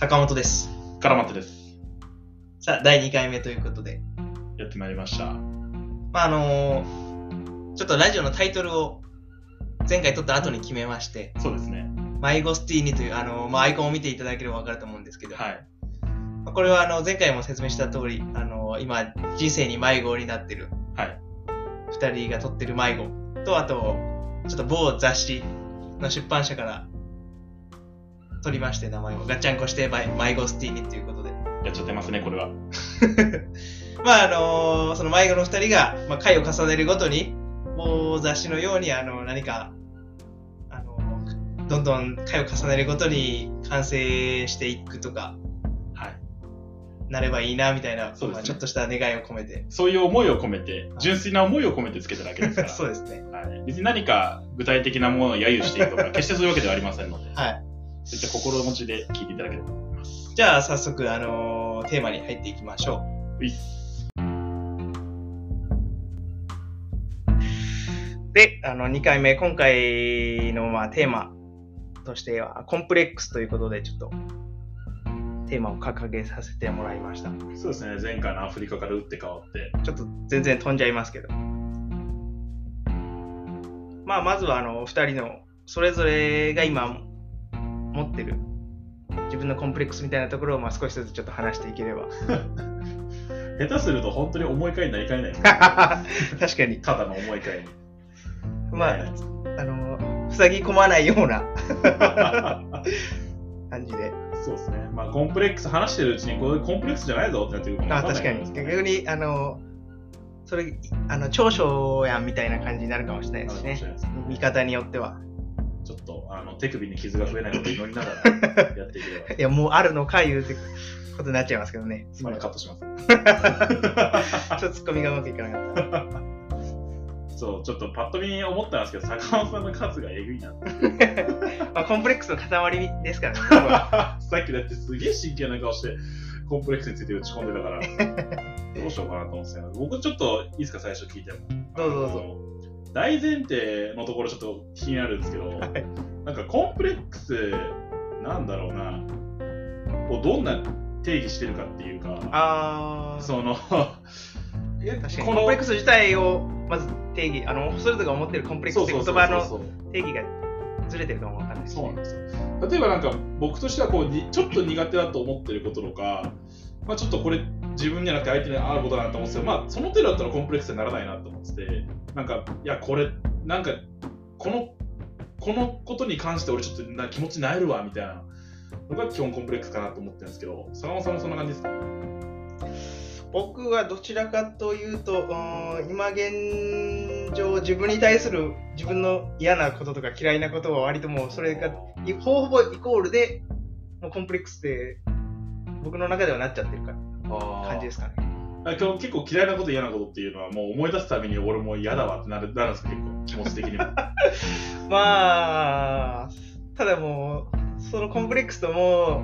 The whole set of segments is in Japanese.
坂本です。カラマテです。さあ、第2回目ということで。やってまいりました。まあ、あのーちょっとラジオのタイトルを前回撮った後に決めまして、そうですね。マイゴスティーニという、あのーまあ、アイコンを見ていただければわかると思うんですけど、はい。まあこれはあの前回も説明した通り、あのー今、人生に迷子になってるはい。2人が撮ってる迷子と、あと、ちょっと某雑誌の出版社から取りまして、名前をガッチャンコしてマイマイゴスティーニということで。やっちゃってますね、これは。まああのその迷子の二人が、まあ、回を重ねるごとに、某雑誌のように、あの何か、あのどんどん回を重ねるごとに完成していくとか、はい。なればいいな、みたいな、そうですねまあ、ちょっとした願いを込めて。そういう思いを込めて、純粋な思いを込めてつけただけですから。そうですね。はい。別に何か具体的なものを揶揄しているとか、決してそういうわけではありませんので、はい。そういった心持ちで聞いていただければと思います。じゃあ、早速、あのテーマに入っていきましょうい。で、あの、2回目、今回の、まあ、テーマとしては、コンプレックスということで、ちょっと、テーマを掲げさせてもらいました。そうですね、前回のアフリカから打って変わって、ちょっと全然飛んじゃいますけど。まあ、まずは、あの、二人の、それぞれが今、持ってる、自分のコンプレックスみたいなところを、まあ、少しずつちょっと話していければ。下手すると本当に思い返りになりかねない。確かに。ただの思い返り。まあ、ねあの、塞ぎ込まないような 感じで。そうですね。まあ、コンプレックス話してるうちに、これコンプレックスじゃないぞってなってくるかもあ、わん確かに。逆に、あの、それ、あの、長所やんみたいな感じになるかもしれないですねなるかもしれない。ですね見方によっては。手首に傷が増えないことを祈りながらやっていければ。いや、もうあるのか言うてことになっちゃいますけどね。今のカットします。ちょっとツッコミがうまくいかなかった。そう、ちょっとパッと見思ったんですけど、坂本さんの数がえぐいな。まあ、コンプレックスの塊ですからね。さっきだってすげえ真剣な顔して、コンプレックスについて打ち込んでたから、どうしようかなと思ってた僕ちょっといいですか、最初聞いても。どうぞどうぞ。大前提のところちょっと気になるんですけど、なんかコンプレックス、なんだろうな、をどんな定義してるかっていうか、あー、その、え確かに。コンプレックス自体をまず定義、あの、それぞれが思ってるコンプレックスって言葉の定義がずれてるかもわかんです、そうなんですよ。例えばなんか僕としてはこうにちょっと苦手だと思ってることとか、まあ、ちょっとこれ自分じゃなくて相手にあることだなと思ってた。けど、まあ、その程度だったらコンプレックスにならないなと思ってて、なんか、いや、これ、なんか、この、このことに関して俺ちょっとな気持ちなえるわみたいな。のが基本コンプレックスかなと思ってるんですけど、坂本さんもそんな感じですか？僕はどちらかというと、今現状、自分に対する自分の嫌なこととか嫌いなことは割ともうそれがほぼほぼイコールで、もうコンプレックスって僕の中ではなっちゃってるか感じですかね。あ今日結構嫌いなこと嫌なことっていうのはもう思い出すたびに俺もう嫌だわってなるなるんですか結構気持ち的にも。まあ、ただもう、そのコンプレックスとも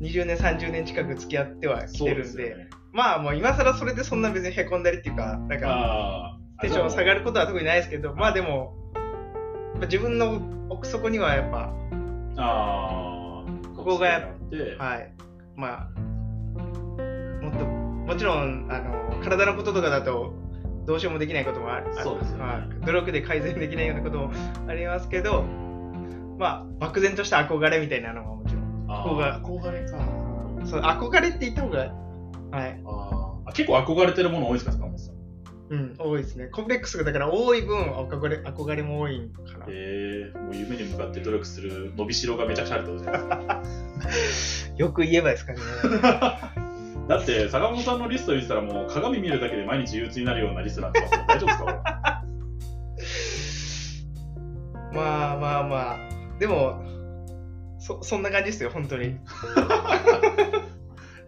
う20年、30年近く付き合ってはきてるんで、ね。まあもう今更それでそんな別にへこんだりっていうか、なんかテンション下がることは特にないですけど、まあでも、自分の奥底にはやっぱ、ああ、ここがやっって、はい、まあ、もっと、もちろん、あの、体のこととかだと、どうしようもできないこともある。そうですよねはい努力で改善できないようなこともありますけど、まあ、漠然とした憧れみたいなのはもちろん。憧れか。そう憧れって言った方が、はい、あ結構憧れてるもの多いですか、坂本さん？うん、多いですね。コンプレックスがだから多い分、憧れ憧れも多いんかな。えー、もう夢に向かって努力する伸びしろがめちゃくちゃあるってことじゃないですか。よく言えばですかね。だって、坂本さんのリスト見てたら、もう鏡見るだけで毎日憂鬱になるようなリストになってますよ。大丈夫ですか？まあまあまあ、でも、そそんな感じですよ、本当に。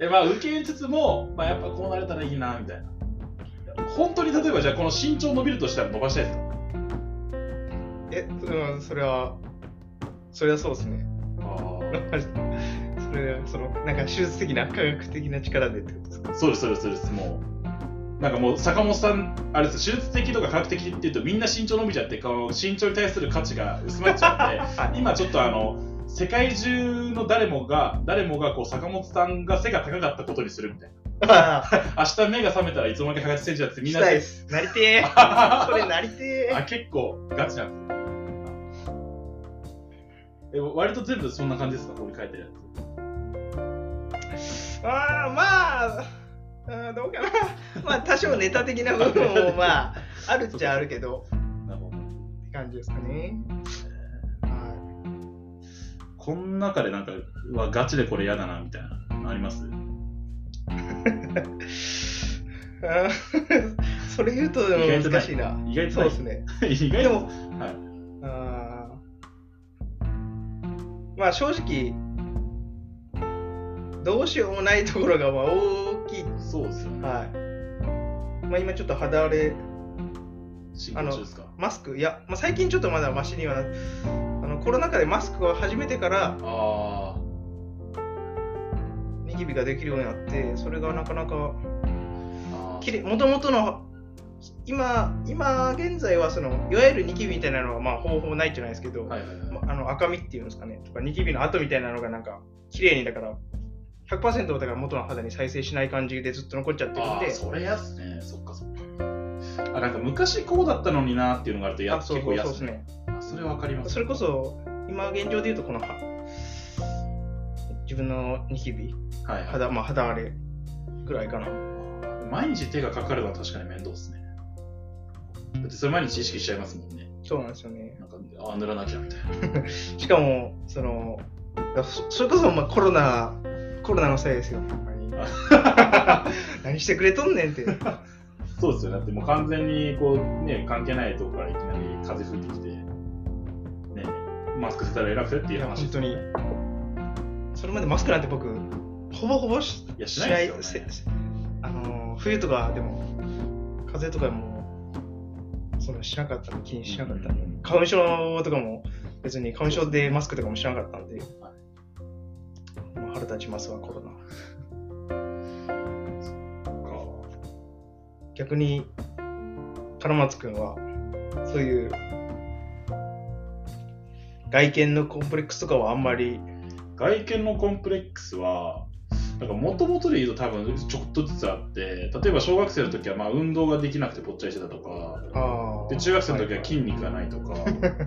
え、まあ、受け入れつつも、まあ、やっぱこうなれたらいいな、みたいな。本当に例えば、じゃあ、この身長伸びるとしたら伸ばしたいですか？え、うん、それは、それはそうですね。あ それは、その、なんか手術的な、科学的な力でってことですか？ーそうです、そうです、そうです。もう、なんかもう坂本さん、あれです手術的とか科学的っていうとみんな身長伸びちゃってこう身長に対する価値が薄まっちゃうんで今ちょっとあの世界中の誰もが、誰もがこう坂本さんが背が高かったことにするみたいな。あ 明日目が覚めたらいつの間にか180センチだってみんなしたいです。なりてえ。それなりてあ、え。結構ガチなんですよ。え、割と全部そんな感じですか？ここに書いてるやああ、まあ、あーどうかな。まあ、多少ネタ的な部分も、まあ、あるっちゃあるけど、つ。なるほど。って感じですかね。はこの中でなんか、うわ、ガチでこれ嫌だなみたいなのあります？それ言うとでも難しいな。意外とそうですね。意外と。でもはい。あーまあ正直、どうしようもないところがまあ大きい。そうですよね。はい。まあ今ちょっと肌荒れ、進行中ですか？マスク、いや、まあ、最近ちょっとまだマシにはなあのコロナ禍でマスクを始めてからあニキビができるようになって、それがなかなかもともとの、今、今現在はその、いわゆるニキビみたいなのはまあ方法ないじゃないですけど、はいはいはい。まあの赤みっていうんですかね、とかニキビの跡みたいなのがなんか、綺麗にだから、100%だから元の肌に再生しない感じでずっと残っちゃってるんで、それ嫌っすね。そっかそっか。あ、なんか昔こうだったのになっていうのがあるとや結構そうそうです嫌っすね。それわかります。それこそ、今現状で言うとこのは自分のニキビ、はいはい、肌、まあ肌荒れぐらいかな。毎日手がかかるのは確かに面倒ですね。だってそれ毎日意識しちゃいますもんね。そうなんですよね。なんか、ああ、塗らなきゃみたいな。しかも、その、そそれこそまあコロナ、コロナのせいですよ。ほんまに何してくれとんねんって。そうですよ。だってもう完全にこう、ね、関係ないとこからいきなり風吹いてきて、ね、マスクせたら偉くてっていう話本当に。それまでマスクなんて僕、ほぼほぼしいや、しないですよね。せあのー冬とかでも、風邪とかも、そんなしなかったの、気にしなかったの。うん花粉症とかも、別に花粉症でマスクとかもしなかったんで、もう腹立ちますわ、コロナ。逆に、金松君は、そういう、外見のコンプレックスとかはあんまり、外見のコンプレックスは、なんか元々で言うと多分ちょっとずつあって、例えば小学生の時はまあ運動ができなくてぽっちゃりしてたとか、あで中学生の時は筋肉がないとか、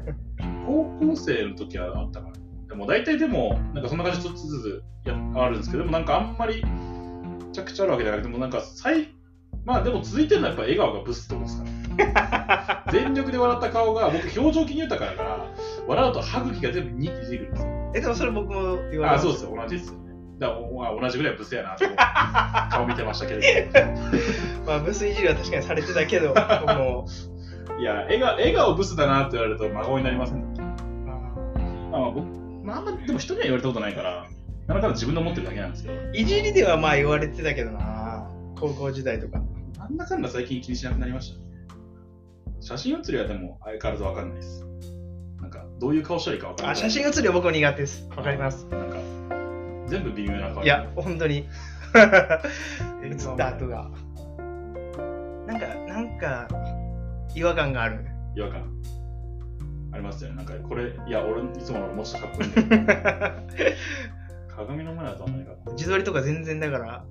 高校生の時はあったかな。でも大体でも、なんかそんな感じちょっとずつやあるんですけど、でもなんかあんまりめちゃくちゃあるわけじゃなくて、でもなんか最、まあでも続いてるのはやっぱ笑顔がブスってことですから。全力で笑った顔が、僕表情筋豊かだから、笑うと歯茎が全部ニッて出てくるんですよ。え、でもそれ僕も言われあ、そうですよ、同じですよね。だから同じぐらいブスやなと思って 顔見てましたけれども。まあ、ブスいじりは確かにされてたけど、僕も、いや、笑顔笑顔ブスだなって言われると孫になりません、ね、あまあ、まあ、僕、まあ、あんまでも人には言われたことないから、なかんだ自分で思ってるだけなんですけど、ーいじりではまあ言われてたけどな、高校時代とか。なんだかんだ最近気にしなくなりましたね。写真写りはでも相変わらずわかんないです。どういう顔したらいいかわかんない。あ、写真写りは僕も苦手です。わかります。なんか、全部微妙な顔。いや、本当に。写った後が。なんか、なんか、違和感がある。違和感。ありますよね。なんか、これ、いや、俺、いつもの俺もうちょっとかっこいい。鏡の前だとあんまりか。自撮りとか全然だから、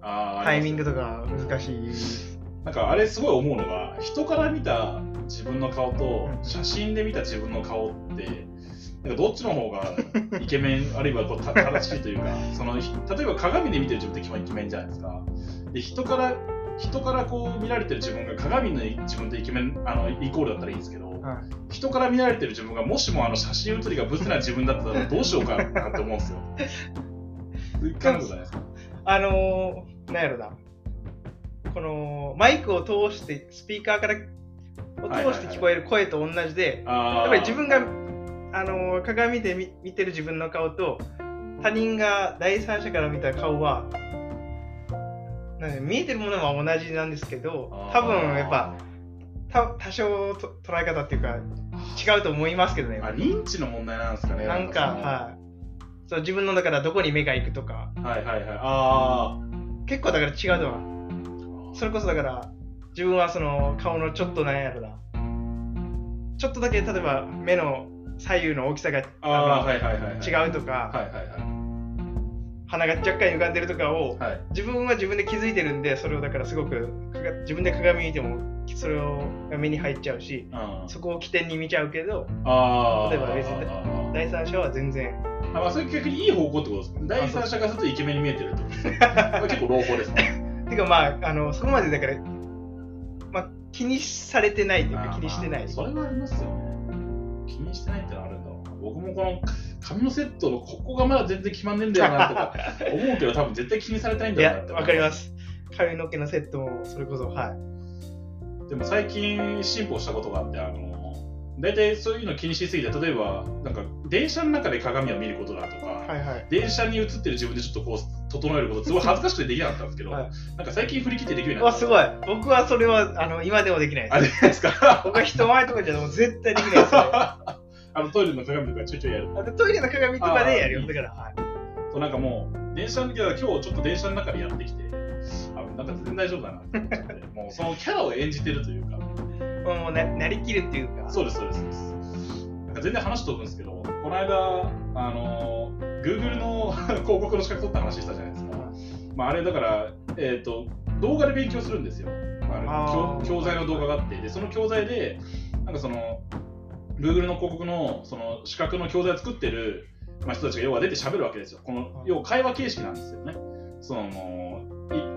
あータイミングとか。か難しい。なんか、あれすごい思うのが、人から見た自分の顔と、写真で見た自分の顔って、なんかどっちの方がイケメン、あるいはこうた正しいというか、そのひ例えば鏡で見てる自分って基本イケメンじゃないですか。で人から人からこう見られてる自分が鏡の自分とイケメンあのイコールだったらいいんですけど、はい人から見られてる自分がもしもあの写真写りがブスな自分だったらどうしようかなって思うんですよ。そういう感じじゃないですか？あのー、なんやろな。この、マイクを通して、スピーカーから、を通して聞こえる声と同じで、やっぱり自分が、あのー鏡で見見てる自分の顔と、他人が第三者から見た顔は、見えてるものは同じなんですけど、多分やっぱ、た多少と捉え方っていうか、違うと思いますけどね。あ認知の問題なんですかね。なんか、はい。そう、自分のだからどこに目が行くとか、はいはいはい。あ結構だから違うと思う。あ。それこそだから、自分はその顔のちょっとなんやろな。ちょっとだけ例えば目の左右の大きさが違うとか、鼻が若干歪んでるとかをはい。はい。自分は自分で気づいてるんでそれをだからすごく自分で鏡見てもそれをが目に入っちゃうしうんそこを起点に見ちゃうけどああ。例えば別にあ第三者は全然あまあ、それ逆にいい方向ってことですか？第三者からするとイケメンに見えてるってことです 結構朗報ですね。てかまああのそこまでだから、まあ、気にされてないというか気にしてないまあそれはありますよね。気にしてないってのはあるんだろうな。僕もこの髪のセットのここがまだ全然決まんねえんだよなとか 思うけど、多分絶対気にされたいんいだよなって。かりま。す髪の毛のセットもそれこそはいでも最近進歩したことがあって、あの、大体そういうの気にしすぎて、例えば、なんか電車の中で鏡を見ることだとか、はいはい電車に映ってる自分でちょっとこう整えることすごい恥ずかしくてできなかったんですけど、はい。なんか最近振り切ってできるようになった。わすごい。僕はそれはあの今でもできないあれですですか？僕は人前とかじゃもう絶対できないです。よ あのトイレの鏡とかちょいちょいやる。あとトイレの鏡とかでやるあーよだから、はい。そうなんかもう電車の時は今日ちょっと電車の中でやってきてあなんか全然大丈夫だなって思って もうそのキャラを演じてるというか。もうななりきるっていうか。そうですそうですそうです。なんか全然話飛ぶんですけどこの間あの Google の 広告の資格取った話したじゃないですか、まあ、あれだから、えー、と動画で勉強するんですよ。あ教教材の動画があって。でその教材でなんかその Google の広告のその資格の教材を作ってる、まあ、人たちが要は出て喋るわけですよ。この要は会話形式なんですよね。そのい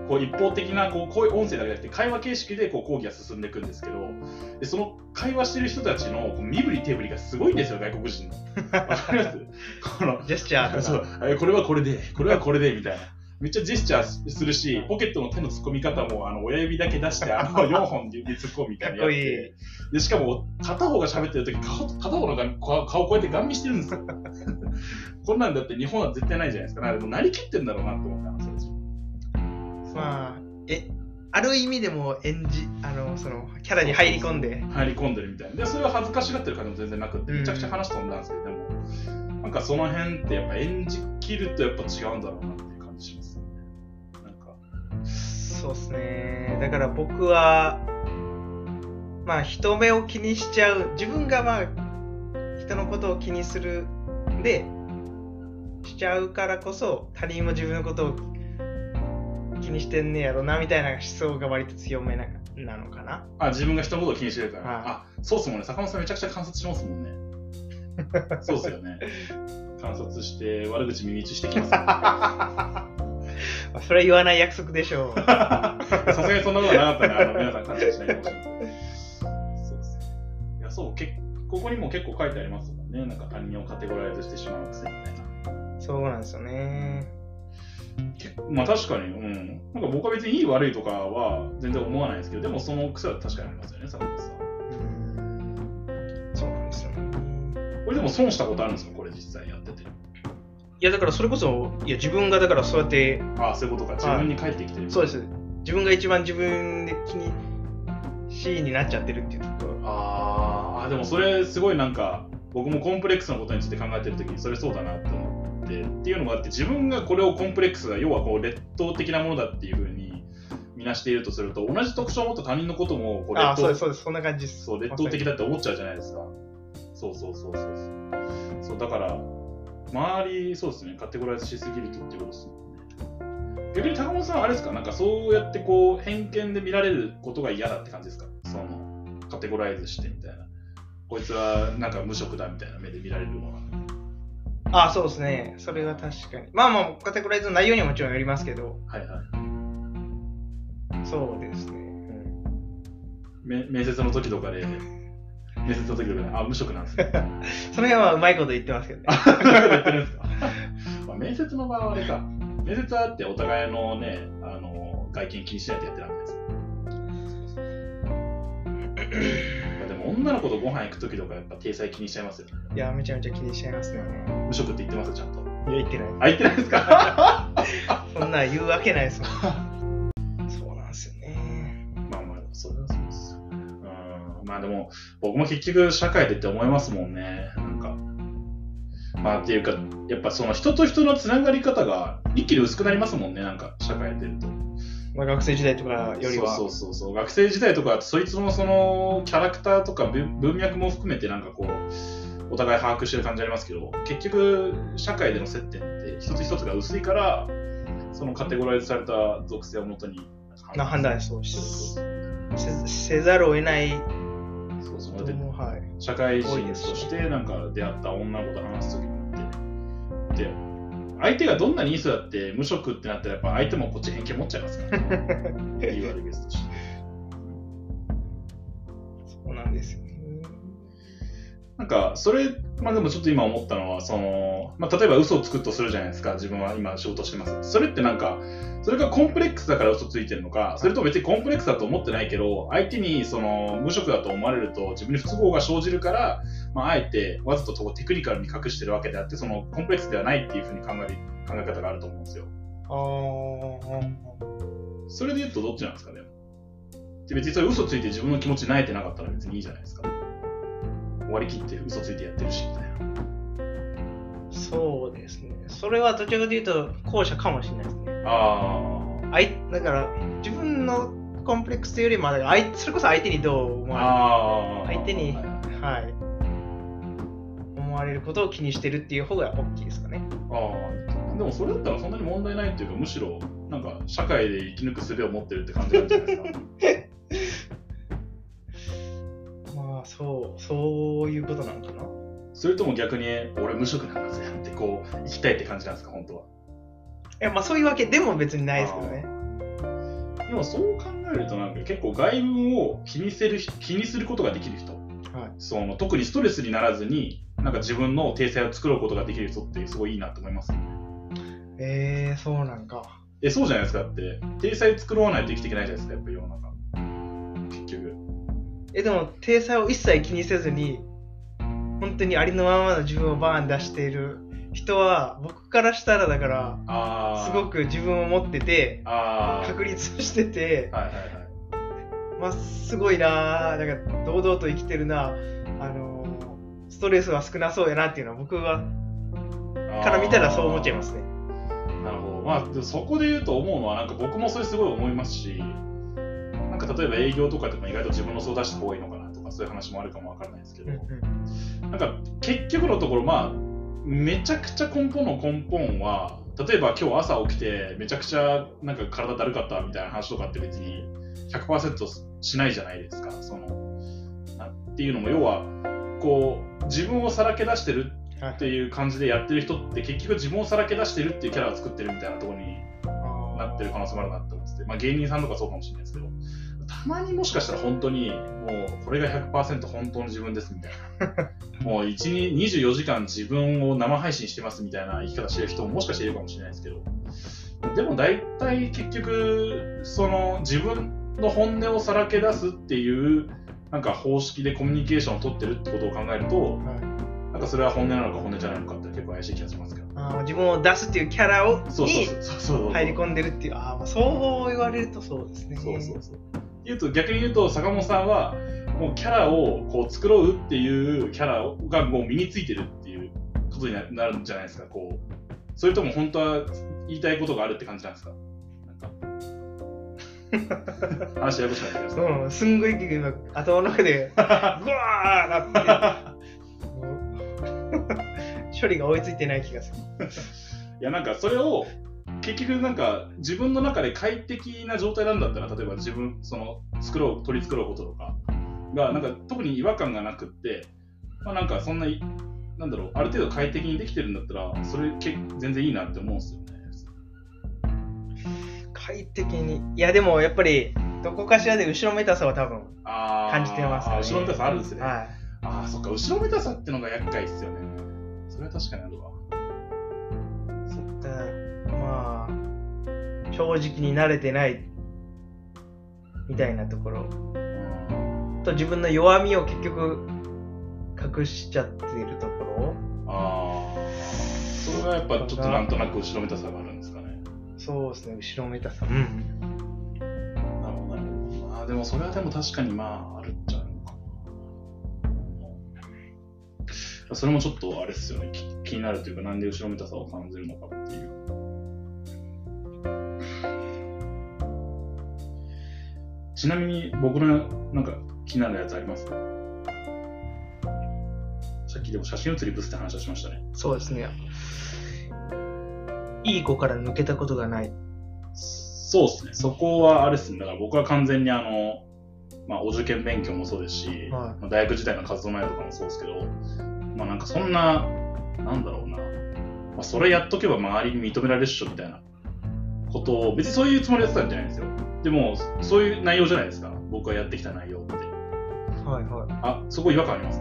こう一方的なこうこういう音声だけじゃなくて会話形式でこう講義が進んでいくんですけどでその会話してる人たちのこう身振り手振りがすごいんですよ外国人の わかります？このジェスチャーそうえこれはこれで、これはこれでみたいな。めっちゃジェスチャーするし、ポケットの手の突っ込み方もあの親指だけ出して、あの4本で指突っ込むみたいなでで。しかも片方が喋ってるとき、顔片方の顔顔こうやってガン見してるんですよ。こんなんだって日本は絶対ないじゃないですか。なもうなりきってんだろうなと思ったんですよ。まあえある意味でも演じあのそのキャラに入り込んで入り込んでるみたいな。で、それは恥ずかしがってる感じも全然なくって、めちゃくちゃ話飛んだんですけど、でも、なんかその辺ってやっぱ演じきるとやっぱ違うんだろうなっていう感じしますよね。なんか。そうですねだから僕はまあ人目を気にしちゃう自分がまあ人のことを気にするでしちゃうからこそ他人も自分のことを気にしてんねやろなみたいな思想が割と強めななのかなあ、自分が人のことを気にしてるから。はいあ、そうっすもんね。坂本さんめちゃくちゃ観察しますもんね。そうっすよね。観察して、悪口耳打ちしてきますよね。それは言わない約束でしょう さすがにそんなことはなかったんで、あの皆さん勘違いしないでほしいんですけど。そうですね。いや、そう、けここにも結構書いてありますもんね。なんか他人をカテゴライズしてしまう癖みたいな。そうなんですよねまあ確かに、うん。なんか僕は別にいい悪いとかは全然思わないですけど、でもその癖は確かにありますよね、坂本さん。うんそうなんですよねこれでも損したことあるんですか？これ実際やってて。いやだからそれこそいや自分がだからそうやってああ、そういうことか。自分に返ってきてる。そうです自分が一番自分で気にしいになっちゃってるっていうところあーあ、でもそれすごいなんか、僕もコンプレックスのことについて考えてるときにそれそうだなって思って、っていうのがあって、自分がこれをコンプレックスが、要はこう劣等的なものだっていうふうに見なしているとすると、同じ特徴を持った他人のこともこう劣等そうですそんな感じですそう劣等的だって思っちゃうじゃないですか。そうそうそうそうそう。だから、周り、そうですね、カテゴライズしすぎるとっていうことですね。逆に高本さんはあれですか、なんかそうやってこう偏見で見られることが嫌だって感じですか、そのカテゴライズしてみたいな。こいつはなんか無職だみたいな目で見られるのは。ああそうですねそれは確かにまあまあカテゴライズの内容にはもちろんよりますけどはいはい。そうですね、め面接の時とかで、面接の時とかで、あ、無職なんですね。その辺はうまいこと言ってますけどね言ってるんですか、まあ、面接の場合はあれか。面接はあってお互いのね、あの外見気にしないとやってらんないです。女の子とご飯行く時とかやっぱ体裁気にしちゃいますよね。いやめちゃめちゃ気にしちゃいますね無職って言ってますちゃんと。いや言ってないあ、言ってないですか？そんなん言うわけないですもんそうなんですよねまあまあ、それはそうですよ。うん。まあでも、僕も結局社会でって思いますもんね。なんか。まあっていうか、やっぱその人と人のつながり方が一気に薄くなりますもんね、なんか社会出ると。まあ、学生時代とかよりは。そうそうそうそう。学生時代とかそいつのそのキャラクターとか文文脈も含めてなんかこうお互い把握してる感じありますけど、結局、社会での接点って一つ一つが薄いから、そのカテゴライズされた属性をもとにな判断そうせせざるを得ない。そうそう。ではい。社会人としてなんか出会った女の子と話す時もあってで相手がどんなにいい人だって無職ってなったらやっぱ相手もこっち偏見持っちゃいますから、ね、いい悪い別としてそうなんですよね。なんかそれまあでもちょっと今思ったのはその、まあ、例えば嘘をつくとするじゃないですか自分は今仕事してます。それってなんかそれがコンプレックスだから嘘ついてるのかそれとも別にコンプレックスだと思ってないけど相手にその無職だと思われると自分に不都合が生じるから、まあ、あえてわざとテクニカルに隠してるわけであってそのコンプレックスではないっていうふうに考える考え方があると思うんですよ。あそれで言うとどっちなんですかね。で別にそれ嘘ついて自分の気持ち泣いてなかったら別にいいじゃないですか割り切って嘘ついてやってるしみたいな。あ、そうですね。それはどちらかというと後者かもしれないですね。ああいだから自分のコンプレックスというよりも、だから相それこそ相手にどう思わああ相手にはい。はい、思われることを気にしてるっていう方が大きいですかね。ああでもそれだったらそんなに問題ないっていうかむしろなんか社会で生き抜く術を持ってるって感じなんじゃないですか まあそう、そういうことなのかな？それとも逆に俺無職なんだぜってこう生きたいって感じなんですか本当は？いやまあそういうわけでも別にないですけどね。でもそう考えるとなんか結構外文を気にする気にすることができる人はい。その特にストレスにならずになんか自分の体裁を作ることができる人ってすごいいいなと思いますよねえー、そうなんか。えそうじゃないですかだって体裁作らないと生きていけないじゃないですかやっぱ世の中え、でも、体裁を一切気にせずに、本当にありのままの自分をバーン出している人は、僕からしたらだから、すごく自分を持ってて、確立してて、はいはいはいまあ、すごいなぁ、だから、堂々と生きてるなあのーストレスは少なそうやなっていうのは、僕は、から見たらそう思っちゃいますね。なるほど。まあ、そこで言うと思うのは、なんか僕もそれすごい思いますし、か例えば営業とかでも意外と自分の相談した方がいいのかなとか、そういう話もあるかもわからないですけど、なんか結局のところ、まあ、めちゃくちゃ根本の根本は、例えば今日朝起きて、めちゃくちゃなんか体だるかったみたいな話とかって別に100%しないじゃないですか。そのなっていうのも、要は、こう、自分をさらけ出してるはいっていう感じでやってる人って結局自分をさらけ出してるっていうキャラを作ってるみたいなところになってる可能性もあるなって思ってて、まあ、芸人さんとかそうかもしれないですけどたまにもしかしたら本当にもうこれが100%本当の自分ですみたいな もう1に24時間自分を生配信してますみたいな生き方してる人ももしかしているかもしれないですけどでも大体結局その自分の本音をさらけ出すっていうなんか方式でコミュニケーションを取ってるってことを考えるとはいなんかそれは本音なのか本音じゃないのかって結構怪しい気がしますけど。あー自分を出すっていうキャラをに。入り込んでるっていう、ああそう言われるとそうですね。そうそうそう。言うと逆に言うと坂本さんはもうキャラをこう作ろうっていうキャラがもう身についてるっていうことにななるんじゃないですか。こうそれとも本当は言いたいことがあるって感じなんですか。話ややこしくなって。うん、すんごい今頭の中でぐわーなって 処理が追いついてない気がする。いやなんかそれを結局なんか自分の中で快適な状態なんだったら例えば自分その作ろう取り繕うこととかがなんか特に違和感がなくってまあなんかそんななんだろうある程度快適にできてるんだったらそれけ全然いいなって思うんですよね。快適に。いやでもやっぱりどこかしらで後ろめたさは多分感じてますよね。あ後ろめたさあるんですね。はい。ああそっか後ろめたさってのが厄介ですよね。それは確かにあるわ。そうだまあ正直に慣れてないみたいなところうんと自分の弱みを結局隠しちゃっているとこああそれがやっぱちょっとなんとなく後ろめたさがあるんですかね。ろそうですね後ろめたさうんなるほど、なるほど。まあ、でもそれはでも確かにまあ、あるっちゃあるのかな。それもちょっとあれですよね、き気になるというか、なんで後ろめたさを感じるのかっていう。ちなみに僕のなんか気になるやつあります？さっきでも写真写りブスって話をしましたね。そうですね。いい子から抜けたことがない。そうですね。そこはあれですね。だから僕は完全にあの、まあ、お受験勉強もそうですし、はいまあ、大学時代の活動内容とかもそうですけど、まあなんかそんな、なんだろうな、まあ、それやっとけば周りに認められるっしょみたいなことを、別にそういうつもりでやってたんじゃないんですよ。でも、そういう内容じゃないですか。僕がやってきた内容って。はいはい。あ、そこ違和感あります？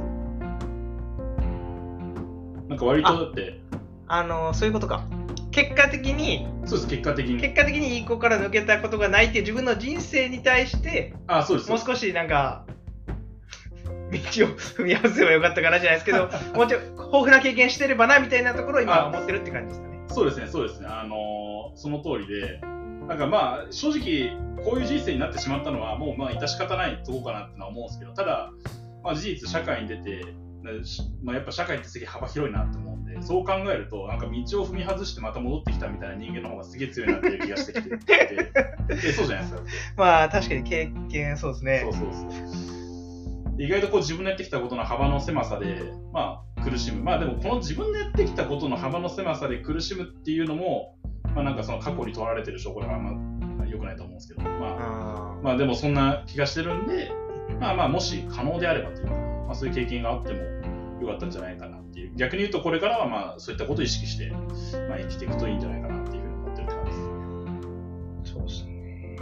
なんか割とだって、あの、そういうことか。結果的に、そうです、結果的に。結果的にいい子から抜けたことがないっていう自分の人生に対して、あ、そうです。もう少しなんか、道を 踏み合わせばよかったかなじゃないですけど、もうちょい豊富な経験してればなみたいなところを今あ思ってるって感じですかね。そうですね、そうですね。あのーその通りで、なんかまあ、正直、こういう人生になってしまったのは、もうまあ、致し方ないとこかなってのは思うんですけど、ただ、まあ、事実、社会に出て、まあ、やっぱ社会ってすげえ幅広いなって思うんで、そう考えると、なんか道を踏み外してまた戻ってきたみたいな人間の方がすげえ強いなっていう気がしてきて そうじゃないですか？まあ確かに経験そうですねそう。そうそう。で意外とこう自分のやってきたことの幅の狭さで、まあ、苦しむ。まあでも、この自分でやってきたことの幅の狭さで苦しむっていうのも、まあなんかその過去に取られてる証拠だから、まあ、良くないと思うんですけど、まあ、あまあでもそんな気がしてるんで、まあまあ、もし可能であればというか、まあそういう経験があってもよかったんじゃないかなっていう。逆に言うと、これからはまあそういったことを意識して、まあ生きていくといいんじゃないかなっていうふうに思ってるって感じです。ーそうですね。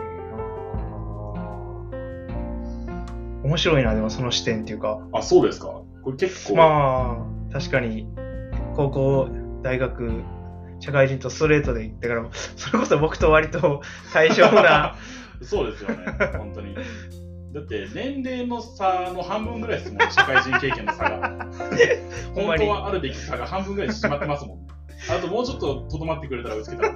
面白いな、でもその視点っていうか。あ、そうですか。これ結構、まあ、確かに、高校、大学、社会人とストレートで行ったから、それこそ僕と割と対象な、そうですよね、本当に。だって、年齢の差の半分ぐらいですもん、社会人経験の差が。本当はあるべき差が半分ぐらい縮まってますもん。あともうちょっととどまってくれたら追いつけた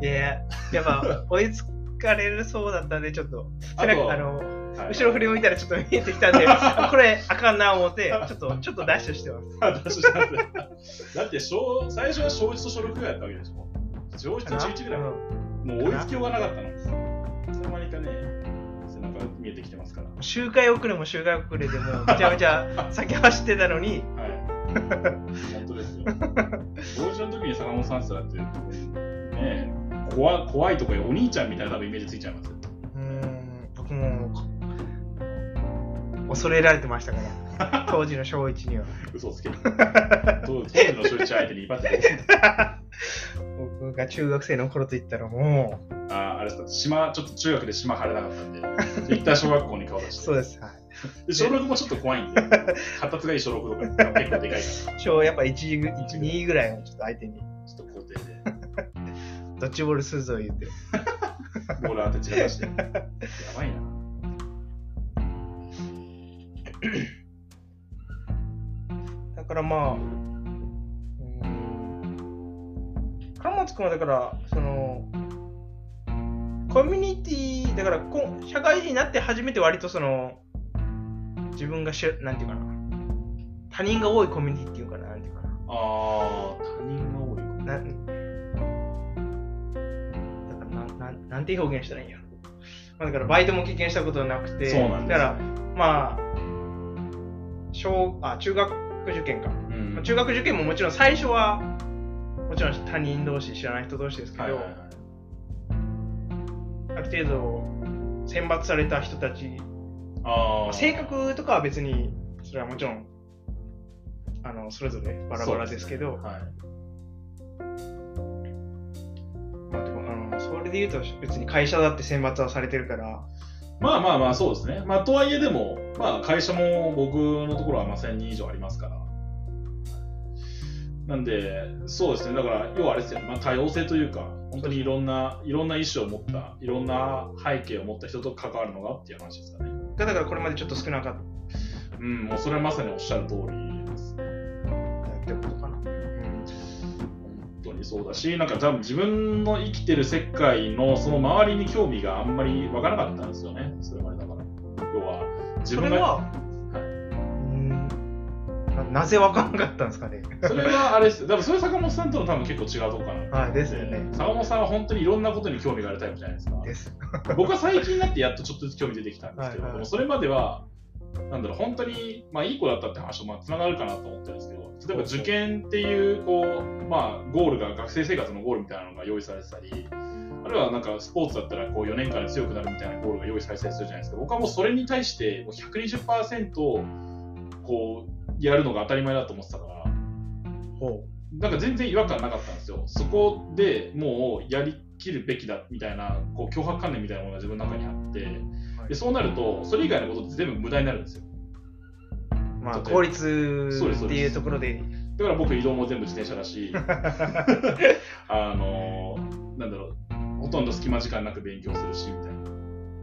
いや、やっぱ追いつかれるそうだったんで、ちょっと、あとあのはい後ろ振り向いたらちょっと見えてきたんで、これあかんな思って、ちょっと、ちょっとダッシュしてます。あダッシュしてますだって小、最初は小1と小6ぐらいだったわけでしょ。小1と中1ぐらい。うんもう追いつきようがなかったの。いつの間にかね、背中見えてきてますから。周回遅れも周回遅れでもうめちゃめちゃ先走ってたのに、はい。本当ですよ。当時の時に坂本さんって言ったらって、ね怖怖いとかお兄ちゃんみたいな多分イメージついちゃいますよ。うーん、僕も恐れられてましたから、当時の小1には。嘘つけ。当 当時の小1相手に威張って僕が中学生の頃と言ったらもあーあれですか、島、ちょっと中学で島張れなかったんで、一旦小学校に顔出しう、て。そうです。はいで小6もちょっと怖いんで、発達がいい小6とか結構でかいか小やっぱ1、1 2ぐらいのちょっと相手に、ら、ちょっと校庭で、ドッジボールするぞ言って。ボール当て散らかして。やばいな。だからまあ、うーん、倉松君はだから、その、コミュニティ、だからこん社会人になって初めて割とその、自分がしら、なんていうかな、他人が多いコミュニティっていうかな、なんていうかな。あー、他人が多いか。なだからなんなんなんて表現したらいいんやろ、まあ、だからバイトも経験したことなくて。そうなんですよ。だからまあ小あ中学受験か、うん。まあ中学受験ももちろん最初はもちろん他人同士知らない人同士ですけど、はいはいはい。ある程度選抜された人たち。あー。性格とかは別にそれはもちろんあのそれぞれバラバラですけど。あのそれで言うと別に会社だって選抜はされてるからまあまあまあ、そうですね。まあ、とはいえでも、まあ、会社も僕のところはまあ1000人以上ありますから。なんで、そうですね。だから、要はあれですよ。まあ、多様性というか、本当にいろんな、いろんな意思を持った、いろんな背景を持った人と関わるのがっていう話ですかね。がだからこれまでちょっと少なかっうん、もうそれはまさにおっしゃる通りですってことにそうだし、なんか多分自分の生きてる世界のその周りに興味があんまり湧かなかったんですよね。それまでだから。要は、自分が。それは、はうんななぜ分かんなかったんですかね。それはあれです。多分それ坂本さんとの多分結構違うとこかな。はいですよね坂本さんは本当にいろんなことに興味があるタイプじゃないですか。です。僕は最近になってやっとちょっとずつ興味出てきたんですけど、はいはいそれまでは、なんだろう、本当に、まあ、いい子だったって話と、まあ、つながるかなと思ってるんですけど、例えば受験っていう、こう、まあ、ゴールが、学生生活のゴールみたいなのが用意されてたり、あるいはなんかスポーツだったらこう4年間で強くなるみたいなゴールが用意されたりするじゃないですか。僕はもうそれに対してもう120%こうやるのが当たり前だと思ってたから、ほなんか全然違和感なかったんですよ。そこでもうやりきるべきだみたいなこう脅迫観念みたいなものが自分の中にあって、でそうなるとそれ以外のことって全部無駄になるんですよ。まあ、効率っていうところで、だから僕移動も全部自転車だし、あのなんだろう、ほとんど隙間時間なく勉強するしみたいな。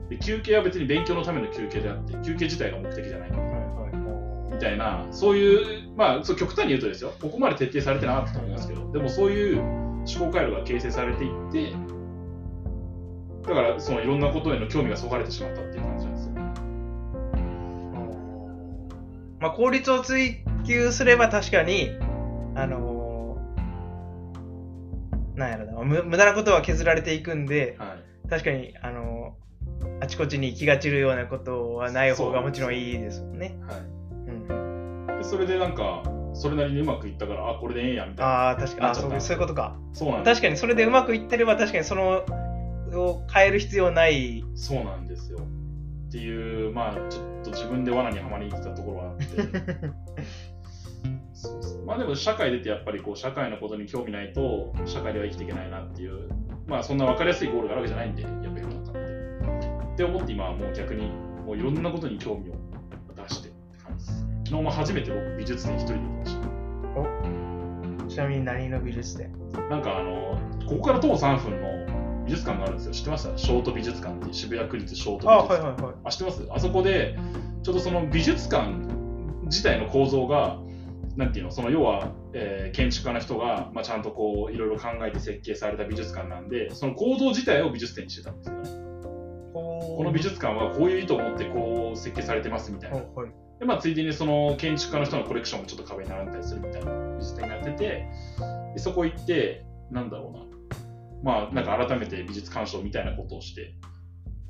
で休憩は別に勉強のための休憩であって、休憩自体が目的じゃない。みたいな、そういう、まあ、そう極端に言うとですよ、ここまで徹底されてなかったと思いますけど、でもそういう思考回路が形成されていって、だからそのいろんなことへの興味がそがれてしまったっていう感じなんですよ。まあ、効率を追求すれば確かに、あのーなんやろな、む無駄なことは削られていくんで、はい確かに、あのーあちこちに気が散るようなことはない方がもちろんいいですもんね。はいうん、でそれでなんか、それなりにうまくいったから、あ、これでええやんみたいな。ああ、確かにあそうそういうことか。そうなん確かにそれでうまくいってれば確かにそのを変える必要ない。そうなんですよ。っていう、まあ、ちょっと自分で罠にはまりに来たところはあって。そうそうまあでも社会出てやっぱりこう社会のことに興味ないと社会では生きていけないなっていう、まあそんな分かりやすいゴールがあるわけじゃないんで、やっぱり世の中って。って思って今はもう逆にもういろんなことに興味を出してって感じです。昨日も初めて僕美術展一人で行きました。ちなみに何の美術展なんかあの、ここから徒歩3分の美術館があるんですよ。知ってましたショート美術館って渋谷区立ショートあ美術館。はいはいはい。あ、知ってます？あそこで、ちょっとその美術館自体の構造が、なんていうの、その要は、えー建築家の人が、まあ、ちゃんとこう、いろいろ考えて設計された美術館なんで、その構造自体を美術展にしてたんですよね。ここの美術館はこういう意図を持ってこう設計されてますみたいな。はいで、まあ、ついでにその建築家の人のコレクションもちょっと壁に並んだりするみたいな美術展になってて、でそこ行って、なんだろうな、まあ、なんか改めて美術鑑賞みたいなことをして、や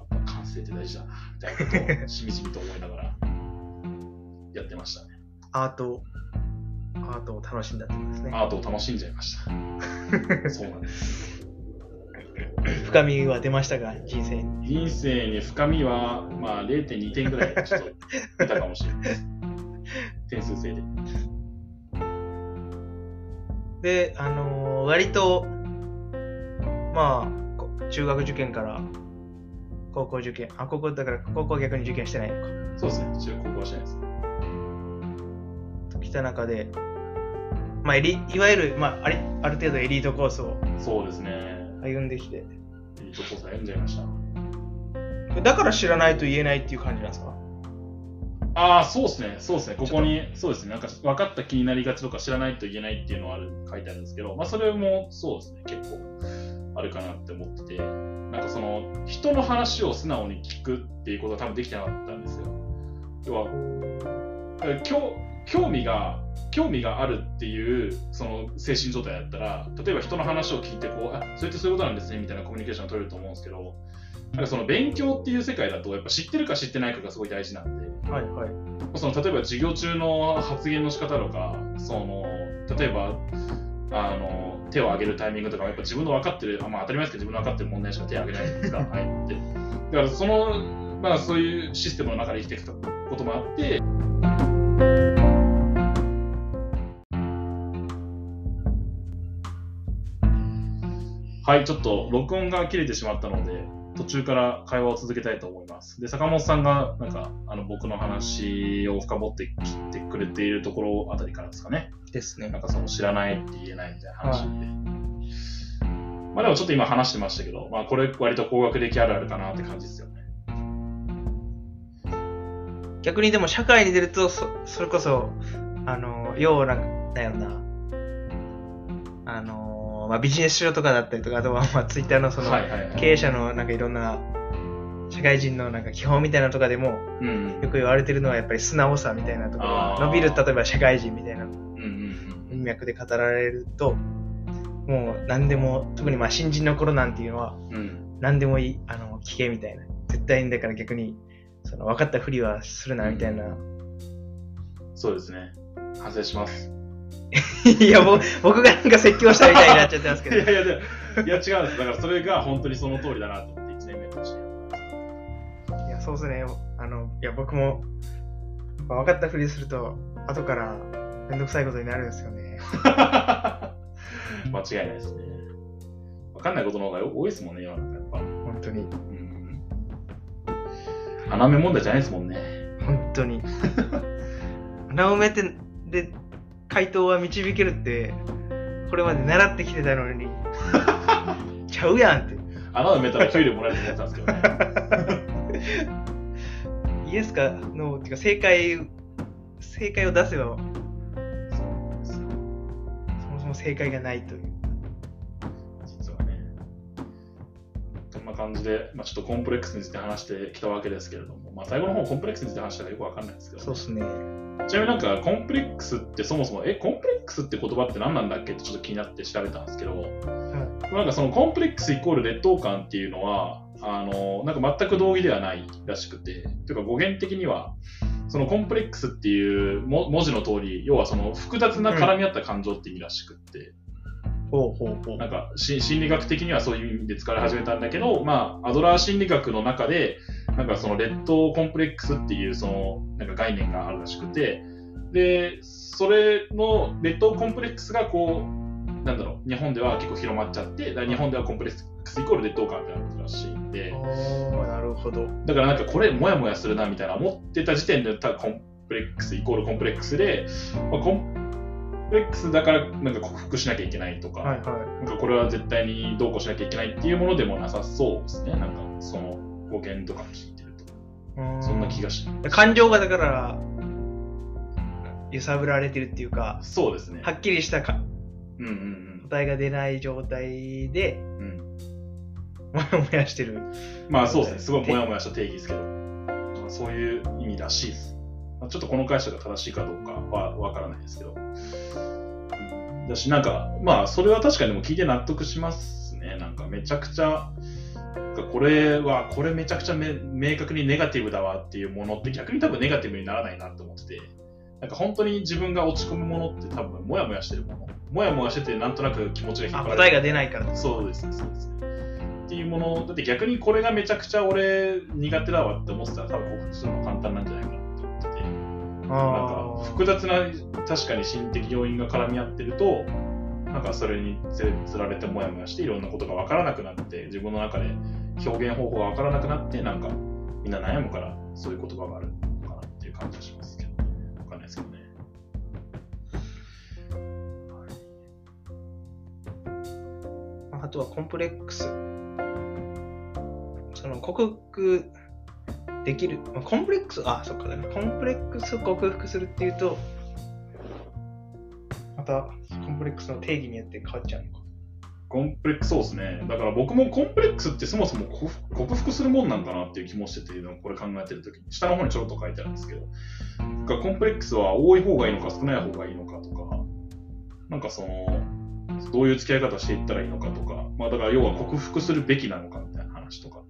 っぱ完成って大事だな、みたいなことをしみじみと思いながらやってましたね。アート、アートを楽しんだってことですね。アートを楽しんじゃいました。そうなんです。深みは出ましたが、人生に。人生に深みは、まあ、0.2点ぐらいちょっと出たかもしれないです。点数制で。で、あのー割と、まあ、こ中学受験から高校受験、あ、高校だから高校は逆に受験してない。のか。そうですね、中高校はしないです。ときた中で、まあ、エリいわゆる、まあ、ありある程度エリートコースをそうですね。歩んできて、いいとこさ読んじゃいました。だから知らないと言えないっていう感じなんですか？ああ、そうですね、そうですね、ここに、そうですね、なんか分かった気になりがちとか知らないと言えないっていうのはある書いてあるんですけど、まあ、それもそうですね、結構あるかなって思ってて、なんかその、人の話を素直に聞くっていうことは多分できてなかったんですよ。要は、興味が、興味があるっていうその精神状態だったら、例えば人の話を聞いてこう、あそれってそういうことなんですねみたいなコミュニケーションを取れると思うんですけど、なんかその勉強っていう世界だと、やっぱ知ってるか知ってないかがすごい大事なんで、はいはい。その例えば授業中の発言の仕方とか、その例えばあの手を挙げるタイミングとかもやっぱ自分の分かってる、あまあ、当たり前ですけど自分の分かってる問題しか手を挙げないじゃないですか。はい、ってだからその、まあ、そういうシステムの中で生きていくこともあって、はい、ちょっと録音が切れてしまったので、途中から会話を続けたいと思います。で、坂本さんが、なんか、あの、僕の話を深掘ってきてくれているところあたりからですかね。ですねなん。かその知らないって言えないみたいな話で。まあでもちょっと今話してましたけど、まあこれ割と高学歴あるあるかなって感じですよね。逆にでも社会に出ると、そそれこそ、あの、要なんだよな。あの、まあ、ビジネス書とかだったりとか、あとは、まあ、ツイッターのその。経営者のなんかいろんな、社会人のなんか基本みたいなのとかでも、うん。よく言われてるのはやっぱり素直さみたいなところ伸びる、例えば社会人みたいなうんうん文脈で語られると、もう何でも、特にまあ新人の頃なんていうのは、うん。うん。何でもいい、あの、聞けみたいな。絶対にだから逆に、その分かったふりはするなみたいな。そうですね。反省します。いや、僕がなんか説教したみたいになっちゃってますけど。いやいや、でいや違うんです。だからそれが本当にその通りだなと思って、1年目とそうですね。あの、いや、僕も、分かったふりすると、後からめんどくさいことになるんですよね。間違いないですね。わかんないことの方が多いですもんね、世の中やっぱ。本当に。うん。穴埋め問題じゃないですもんね。本当に。穴埋めて、で、回答は導けるって、これまで習ってきてたのに、ちゃうやんって。穴埋めたら給料もらえると思ってたんですけどね。イエスかノーっていうか、正解、正解を出せば、そもそも正解がないという。実はね。そんな感じで、まあ、ちょっとコンプレックスについて話してきたわけですけれども、まあ、最後の方コンプレックスについて話したらよくわかんないですけど、そうっすね。ちなみになんかコンプレックスってそもそも、え、コンプレックスって言葉って何なんだっけってちょっと気になって調べたんですけど、なんかそのコンプレックスイコール劣等感っていうのは、あの、なんか全く同義ではないらしくて、というか語源的には、そのコンプレックスっていうも文字の通り、要はその複雑な絡み合った感情って意味らしくって、ほうほうほう。なんかし心理学的にはそういう意味で使われ始めたんだけど、まあ、アドラー心理学の中で、なんかその劣等コンプレックスっていうそのなんか概念があるらしくて、で、それの劣等コンプレックスがこう、なんだろう、日本では結構広まっちゃって、日本ではコンプレックスイコール劣等感ってなってるらしいんで、おー、なるほど。だからなんかこれモヤモヤするなみたいな思ってた時点で多分コンプレックスイコールコンプレックスで、まあ、コンプレックスだからなんか克服しなきゃいけないとか、はいはなんかこれは絶対にどうこうしなきゃいけないっていうものでもなさそうですね。なんかその語源とか聞いてると。い。そんな気がし感情がだから、揺さぶられてるっていうか、そうですね。はっきりしたかうんうん答えが出ない状態で、うん。うん、もやもやしてる。まあそうですね。すごいモヤモヤした定義ですけど、まあ、そういう意味らしいです。まあ、ちょっとこの解釈が正しいかどうかはわからないですけど。うんだし、なんか、まあそれは確かにでも聞いて納得しますね。なんかめちゃくちゃ、これは、これめちゃくちゃめ明確にネガティブだわっていうものって逆に多分ネガティブにならないなと思ってて、なんか本当に自分が落ち込むものって多分モヤモヤしてるもの。モヤモヤしててなんとなく気持ちが引っあ、張られ答えが出ないから。そうですね、そうですね。っていうもの、だって逆にこれがめちゃくちゃ俺苦手だわって思ってたら多分克服するの簡単なんじゃないかなって思ってて、なんか複雑な確かに心理的要因が絡み合ってると、なんかそれにつられてモヤモヤしていろんなことが分からなくなって、自分の中で表現方法が分からなくなって、なんかみんな悩むからそういう言葉があるのかなっていう感じがしますけど、ね、分かんないですけどね。あとはコンプレックス。その克服できる。まあコンプレックス、あ、そっか、だからコンプレックスを克服するっていうと、またコンプレックスの定義によって変わっちゃうのか。コンプレックスそうですね。だから僕もコンプレックスってそもそも克服するもんなんかなっていう気もしてて、これ考えてるときに、下の方にちょろっと書いてあるんですけど、かコンプレックスは多い方がいいのか少ない方がいいのかとか、なんかその、どういう付き合い方していったらいいのかとか、まあだから要は克服するべきなのかみたいな話とか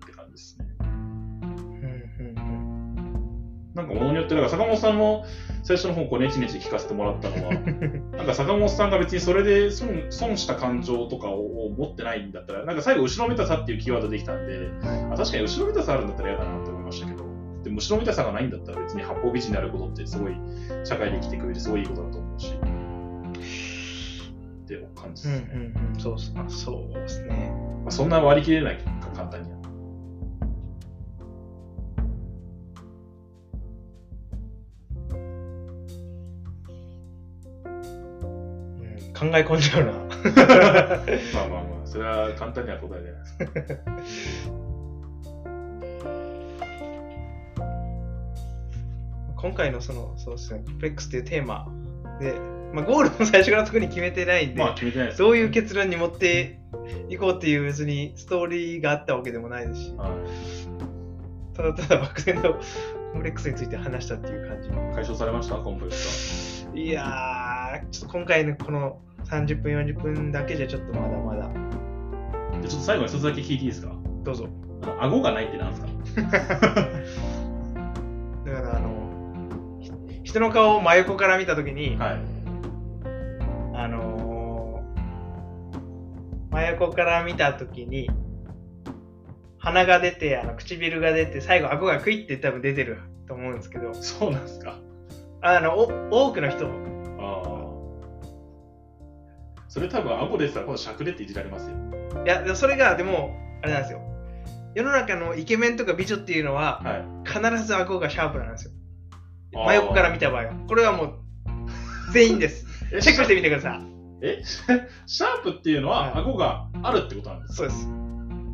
なんかものによって、だから坂本さんの最初の方こうネチネチ聞かせてもらったのは、なんか坂本さんが別にそれで損損した感情とかを持ってないんだったら、なんか最後、後ろめたさっていうキーワードできたんで、あ確かに後ろめたさあるんだったら嫌だなと思いましたけど、でも後ろめたさがないんだったら別に八方美人になることってすごい社会で生きていく上ですごいいいことだと思うし、って感じうんですね。うそうですね。まあ、そんな割り切れないか、簡単には。考え込んじゃうな。まあまあまあ、それは簡単には答え出ないです。今回のその、そうですね、コンプレックスっていうテーマで、まあ、ゴールも最初から特に決めてないんで、まあ決めてないです。どういう結論に持っていこうっていう別にストーリーがあったわけでもないですし、はいただただ漠然とコンプレックスについて話したっていう感じ。解消されました？コンプレックスいやー、ちょっと今回のこの30分、40分だけじゃちょっとまだまだ。は。でちょっと最後に一つだけ聞いていいですか？どうぞ。あの顎がないってなんですか？だからあの、ひ人の顔を真横から見たときに、はい。あのー真横から見たときに、鼻が出て、あの唇が出て、最後顎がクイって多分出てると思うんですけど、そうなんですか？あの、お多くの人。それ多分、アポでしたら、今度、しゃくれっていじられますよ。いや、でそれがでも、あれなんですよ。世の中のイケメンとか美女っていうのは、はい。必ず顎がシャープなんですよ。真横から見た場合は。これはもう、全員です。えチェックしてみてください。え シャープっていうのは、はい顎があるってことなんですそうです。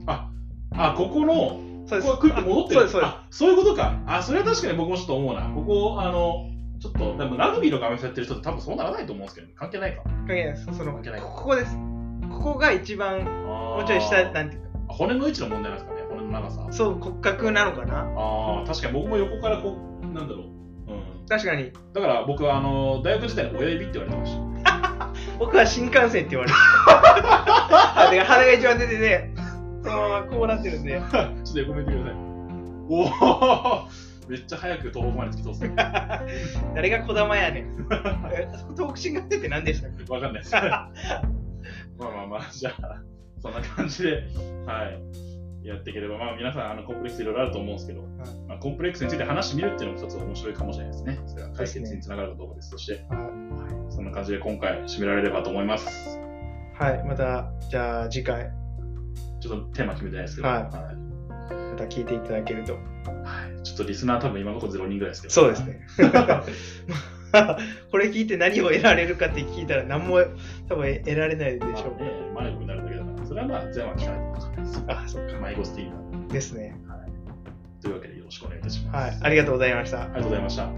あ、あ、ここの、そうです。こクイって戻ってるあそうです、そうです。あそういうことか。あ、それは確かに僕もちょっと思うな。ここ、あの、ちょっと、でもラグビーの画面やってる人って多分そうならないと思うんですけど、関係ないか。関係ないです。その、関係ないここです。ここが一番、ももうちょい下、なんていうか、骨の位置の問題なんですかね、骨の長さ。そう、骨格なのかなああ、確かに僕も横からこう、なんだろう。うん。確かに。だから僕は、あの、大学時代に親指って言われてました。僕は新幹線って言われてあで鼻が一番出てて、そのままこうなってるんで、ちょっと横向いてください。おおめっちゃ早く東北まで突き通す。誰が児玉やねん。え東北新幹線って何でしたっけ？わかんないです。まあまあまあ、じゃあ、そんな感じで、はい、やっていければ、まあ皆さん、あのコンプレックスいろいろあると思うんですけど、まあ、コンプレックスについて話してみるっていうのも一つ面白いかもしれないですね。それは解決につながるかどうかですとして、ははい、そんな感じで今回締められればと思います。はい、また、じゃあ次回、ちょっとテーマ決めてないですけど、はい。はい。また聞いていただけると。はいちょっとリスナー多分今のところ0人ぐらいですけど。そうですね。これ聞いて何を得られるかって聞いたら何も多分得られないでしまあょう。ね、マネになるだけだから、それはまあ全話聞かないと分かんないです。あ、そうか。迷子スティーナー。ですね。はい。というわけでよろしくお願いいたします。はい、ありがとうございましたあ。りがとうございました。